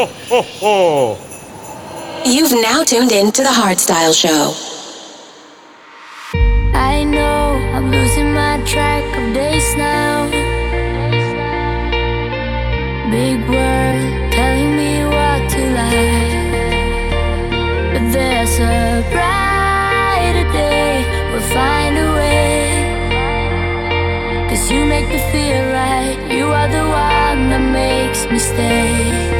You've now tuned in to the Hardstyle Show. I know I'm losing my track of days now. Big world telling me what to like. But there's a brighter day, we'll find a way. Cause you make me feel right, you are the one that makes me stay.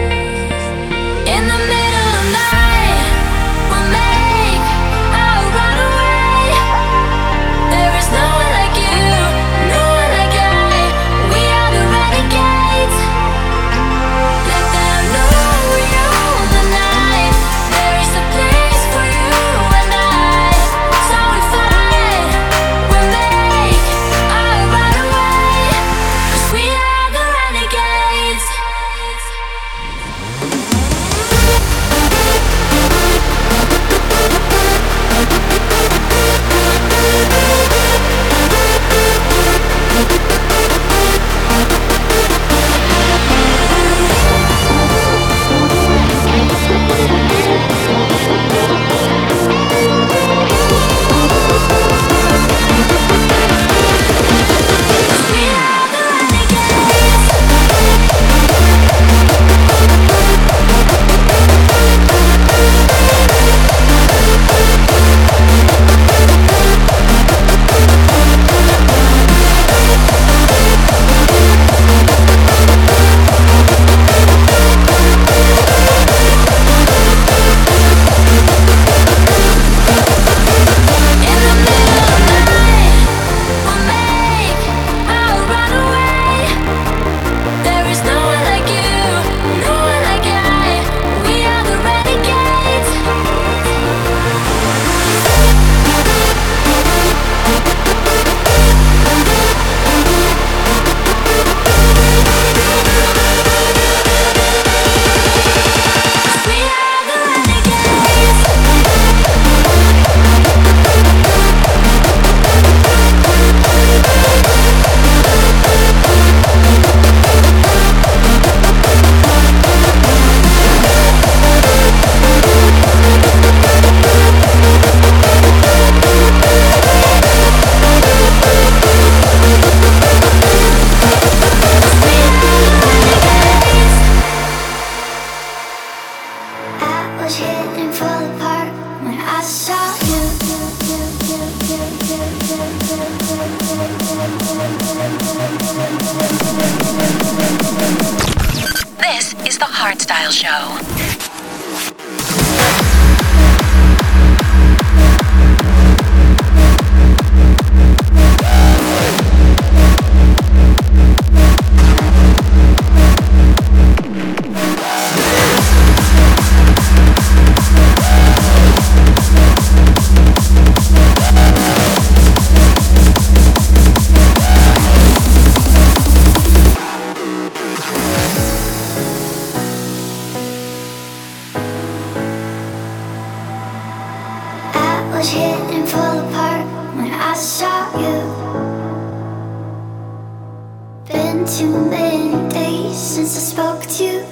Too many days since I spoke to you.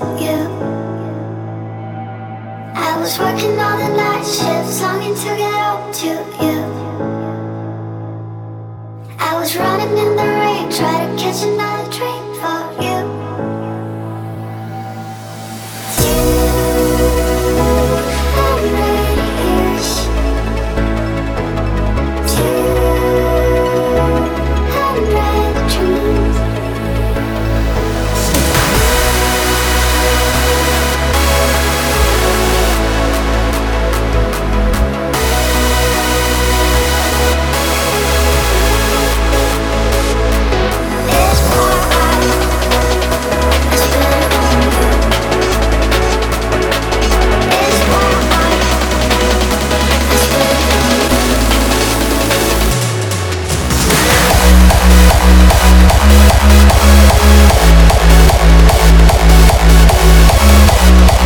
I was working all the night shifts, longing to get home to you. I was running in the rain, trying to catch another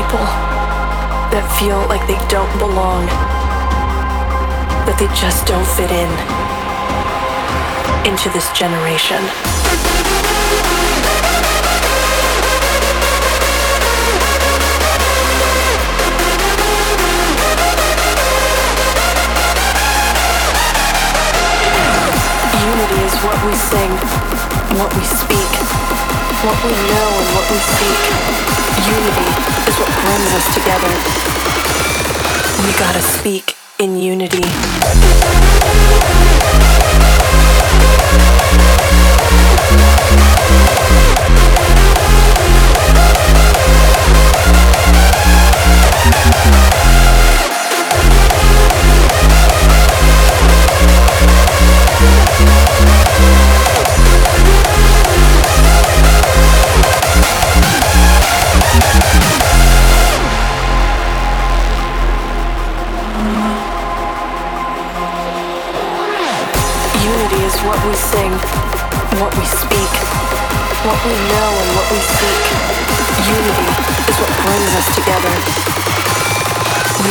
people that feel like they don't belong, that they just don't fit in into this generation. Unity is what we sing, what we speak, what we know and what we seek. Unity is what brings us together. We gotta speak in unity.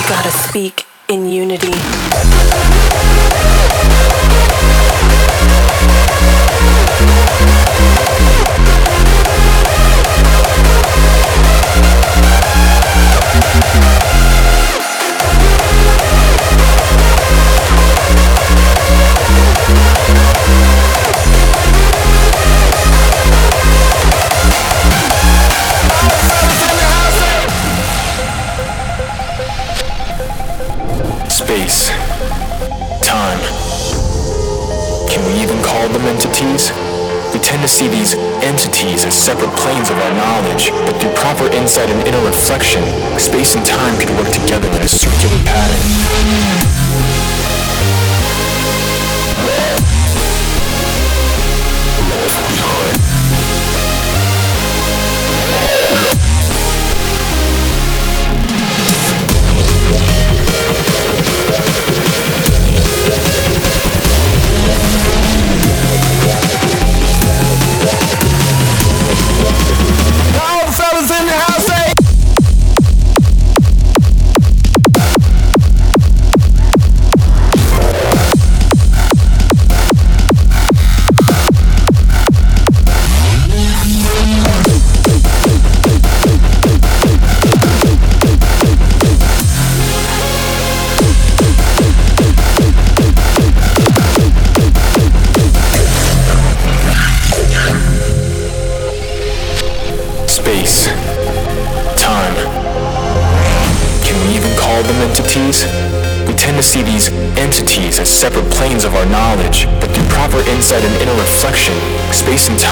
Gotta speak in unity. Entities as separate planes of our knowledge, but through proper insight and inner reflection, space and time could work together in a circular pattern.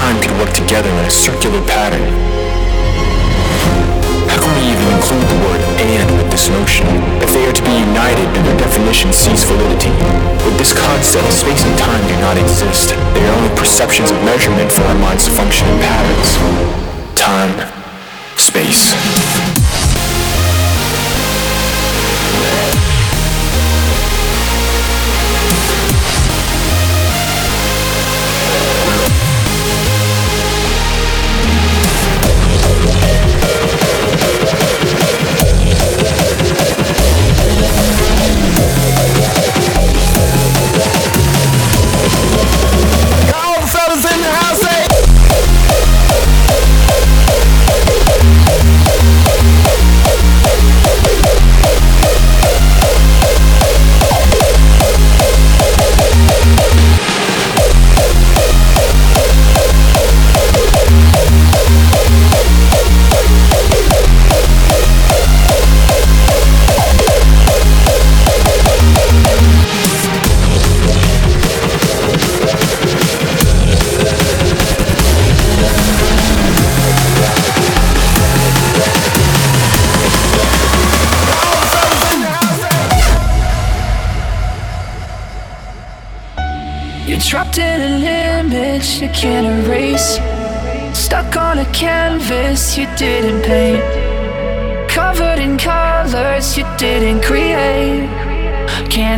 Time could work together in a circular pattern. How can we even include the word and with this notion? If they are to be united, then their definition sees validity. With this concept, space and time do not exist. They are only perceptions of measurement for our minds to function in patterns. Time, space.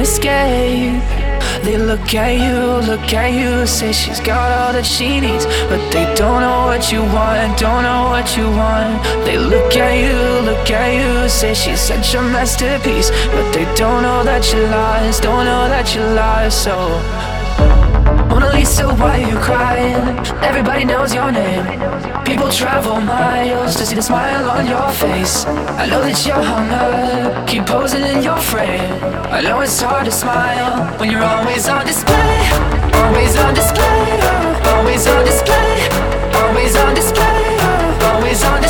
Escape They look at you, look at you, say she's got all that she needs, but they don't know what you want, don't know what you want. They look at you, look at you, say she's such a masterpiece, but they don't know that you lost, don't know that you lost. So. Everybody knows your name. People travel miles to see the smile on your face. I know that you're hung up, keep posing in your frame. I know it's hard to smile when you're always on display. Always on display, always on display. Always on display, always on display.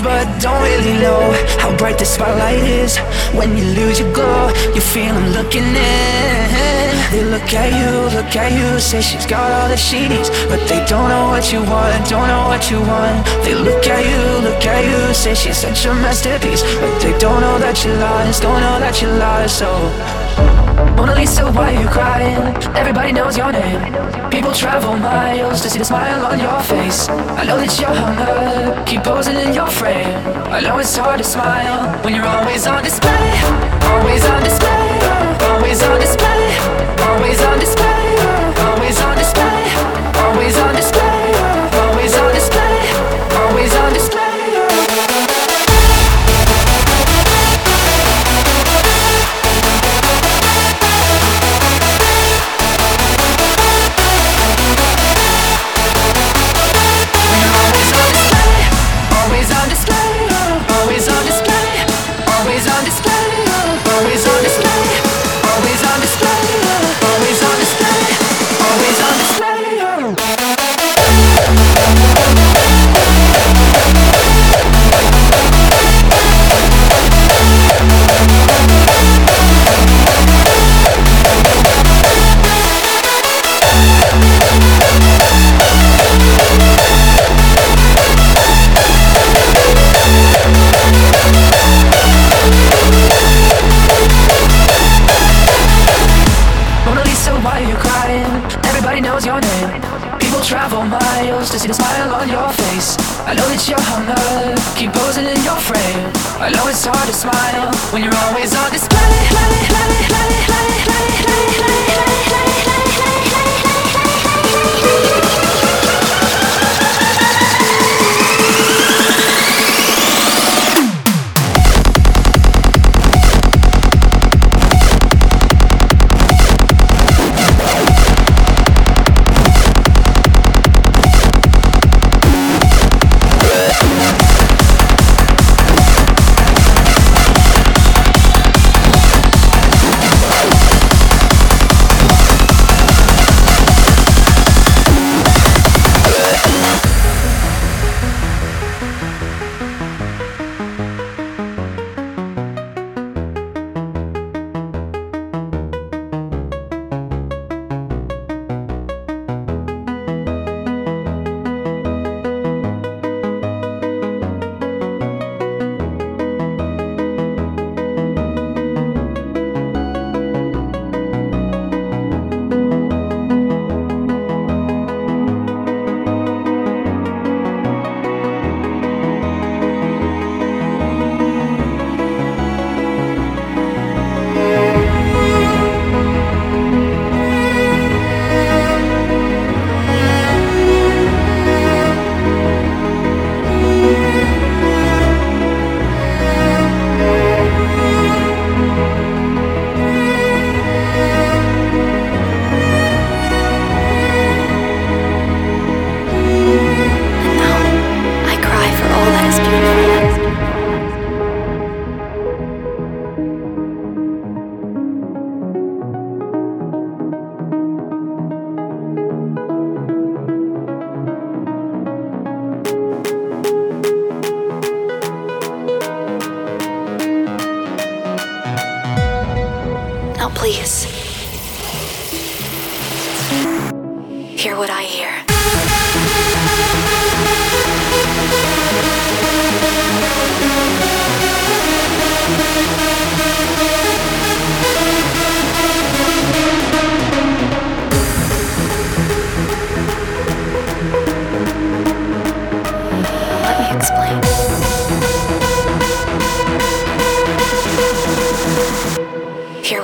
But don't really know how bright the spotlight is. When you lose your glow, you feel I'm looking in. They look at you, look at you, say she's got all that she needs, but they don't know what you want, don't know what you want. They look at you, look at you, say she's such a masterpiece, but they don't know that you lost, don't know that you lost. So. Mona Lisa, why are you crying? Everybody knows your name. People travel miles to see the smile on your face. I know that you're hung up, keep posing in your frame. I know it's hard to smile when you're always on display. Always on display. Always on display. Always on display.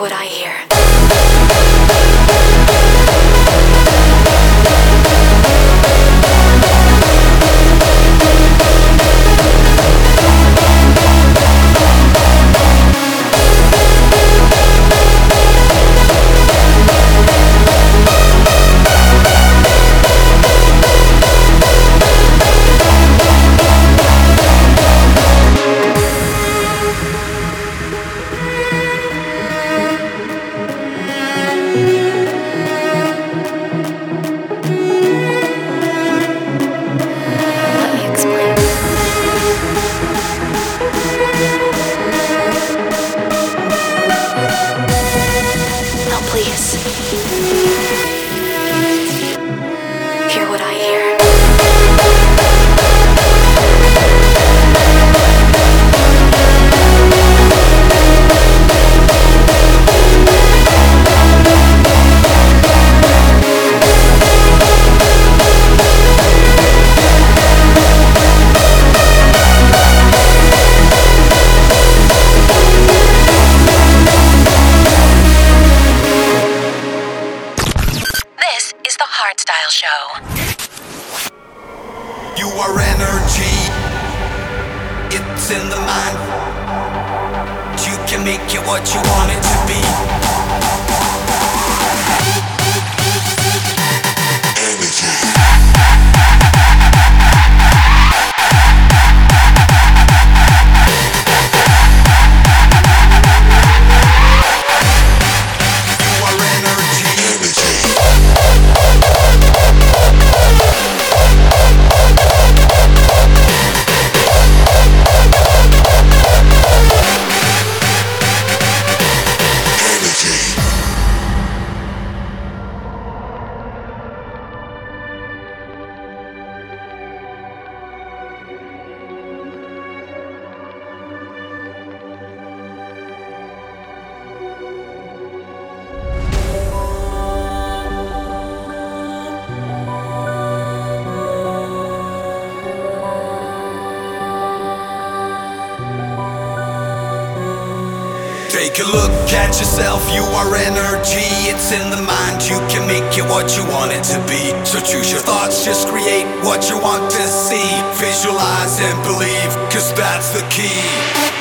Take yourself, you are energy. It's in the mind, you can make it what you want it to be. So choose your thoughts, just create what you want to see. Visualize and believe, cause that's the key.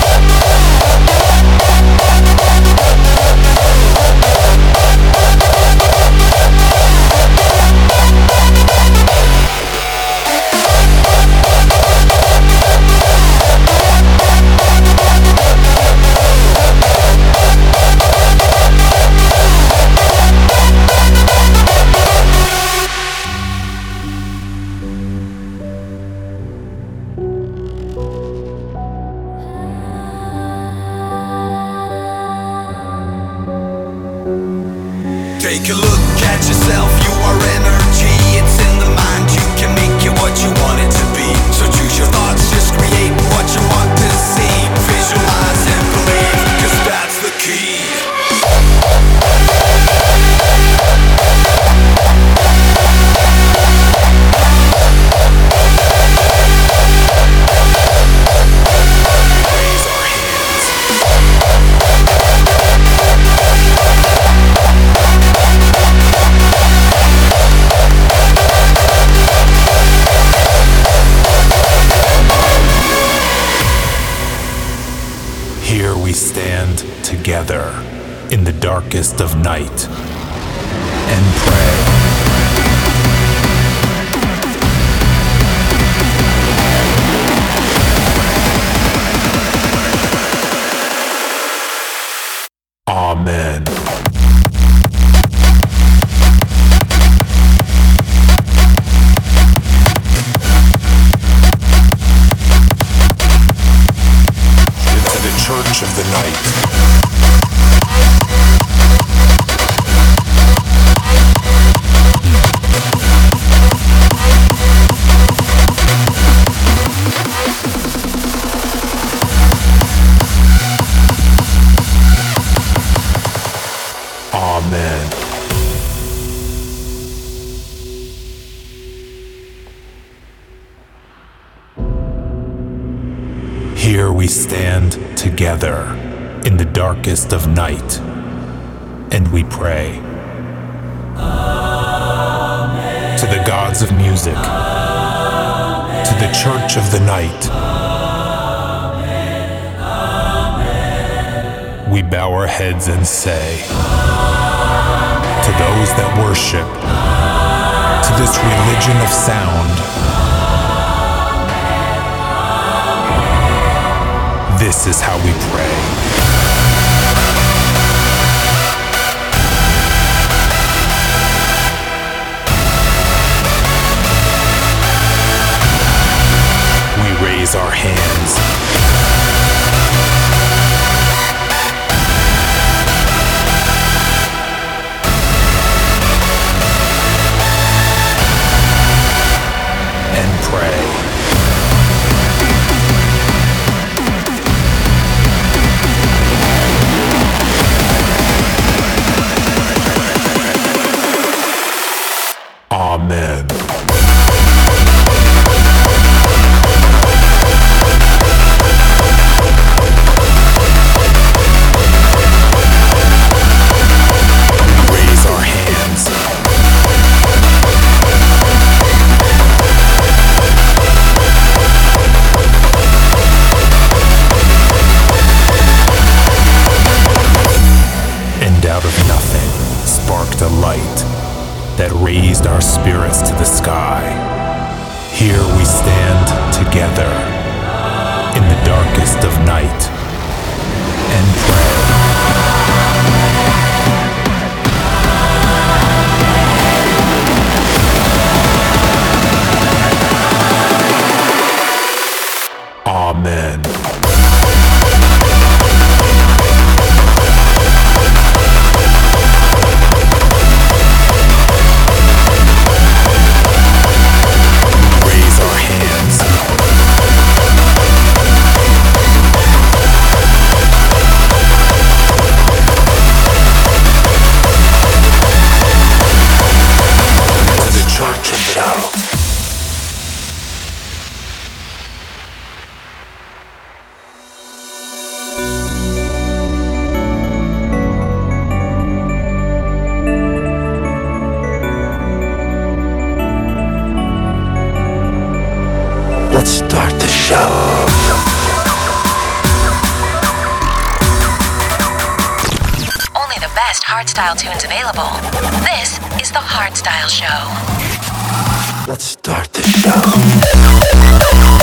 and say, To those that worship, to this religion of sound. Amen. This is how we pray. Hardstyle tunes available. This is the Hardstyle Show. Let's start the show.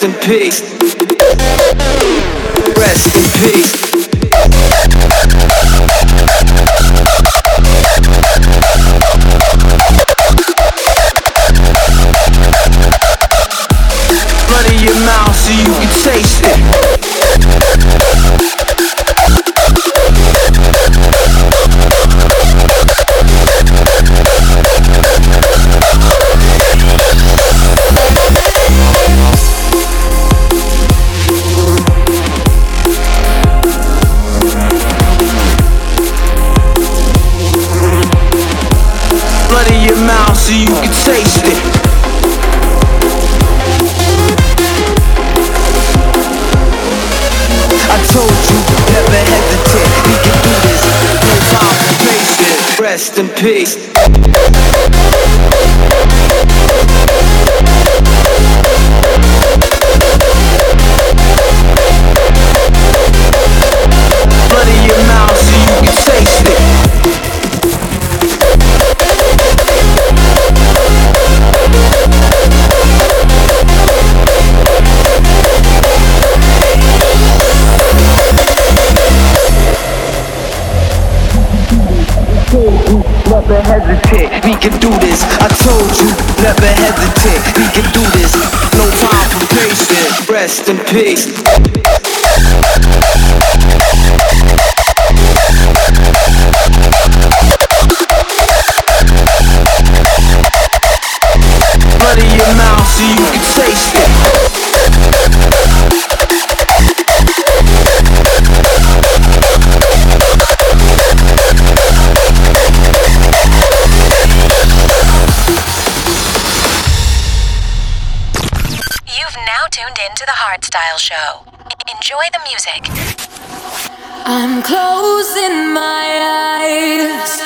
Rest in peace. Rest in peace. in peace. told you, never hesitate. We can do this. No time for patience. Rest in peace. music. I'm closing my eyes.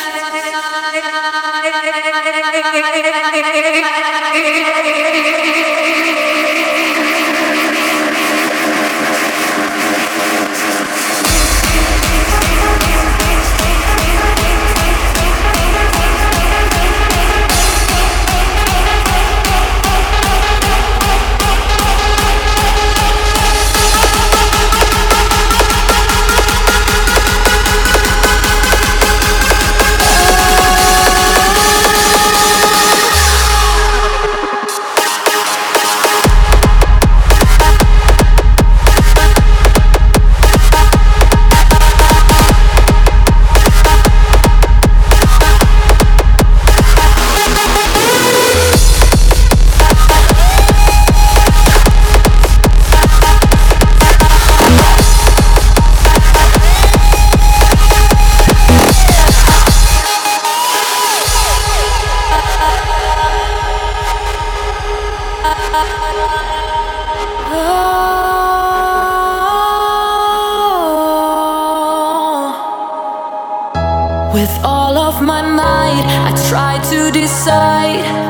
decide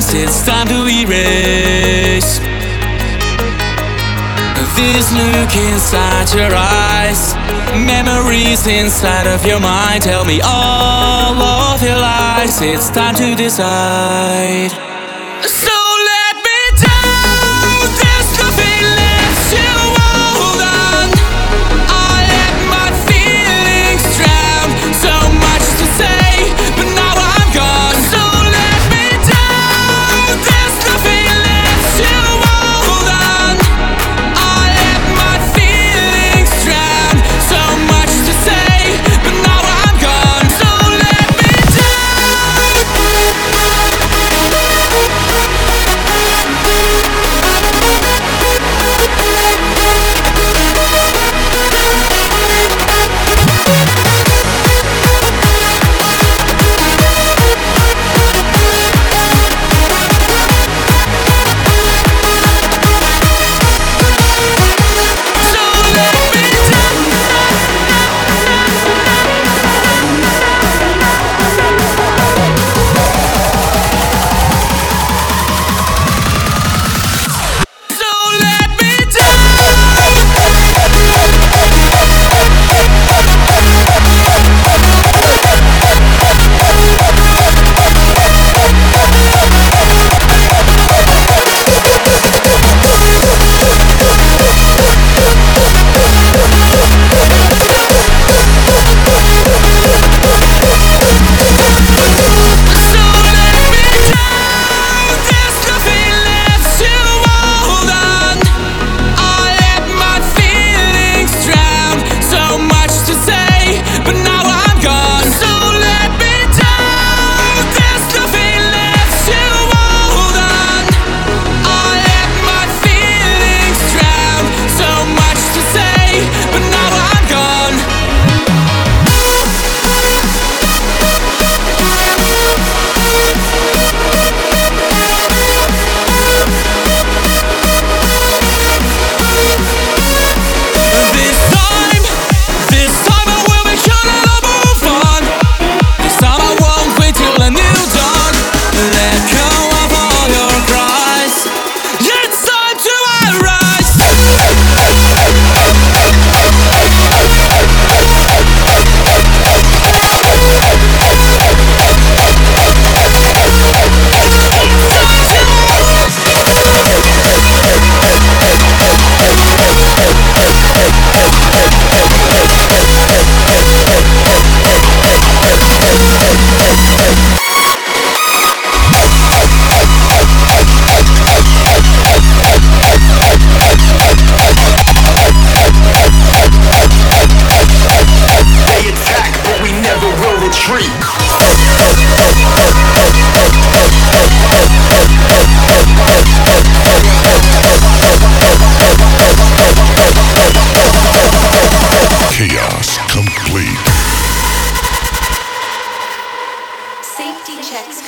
It's time to erase this look inside your eyes. Memories inside of your mind tell me all of your lies. It's time to decide.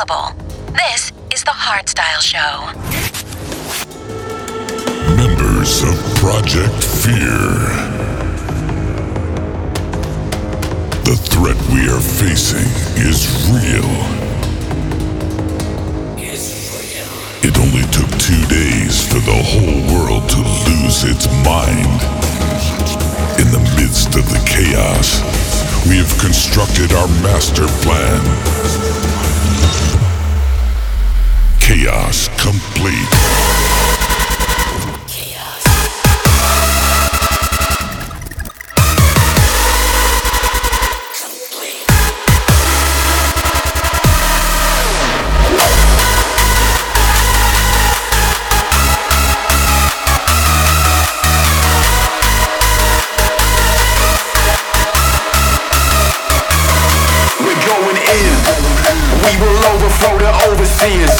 available. This is the Hardstyle Show. Members of Project Fear. The threat we are facing is real. real. It only took two days for the whole world to lose its mind. In the midst of the chaos, we have constructed our master plan Chaos complete. We will overflow the overseers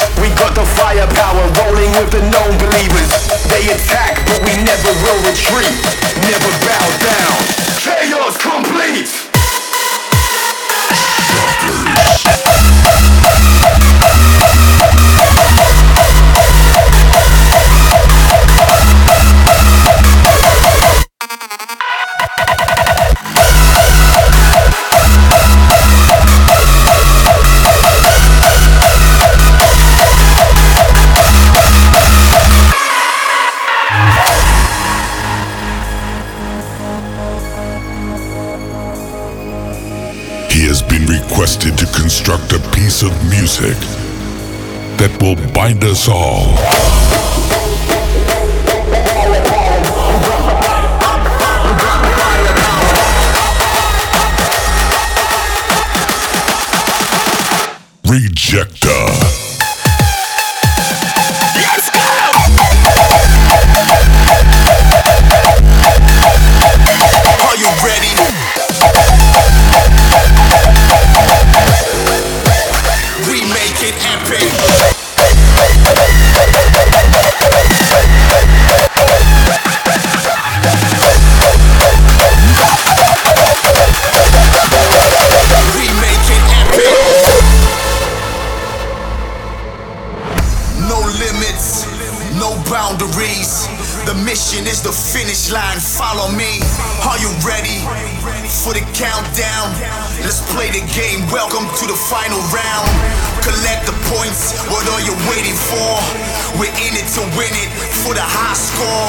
got the firepower rolling with the known believers. They attack, but we never will retreat. Never bow down. Chaos complete. to construct a piece of music that will bind us all. Rejecta. final round. Collect the points, what are you waiting for? We're in it to win it for the high score.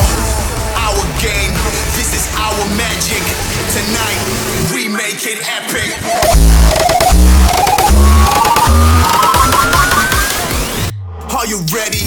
Our game, this is our magic. Tonight, we make it epic. Are you ready?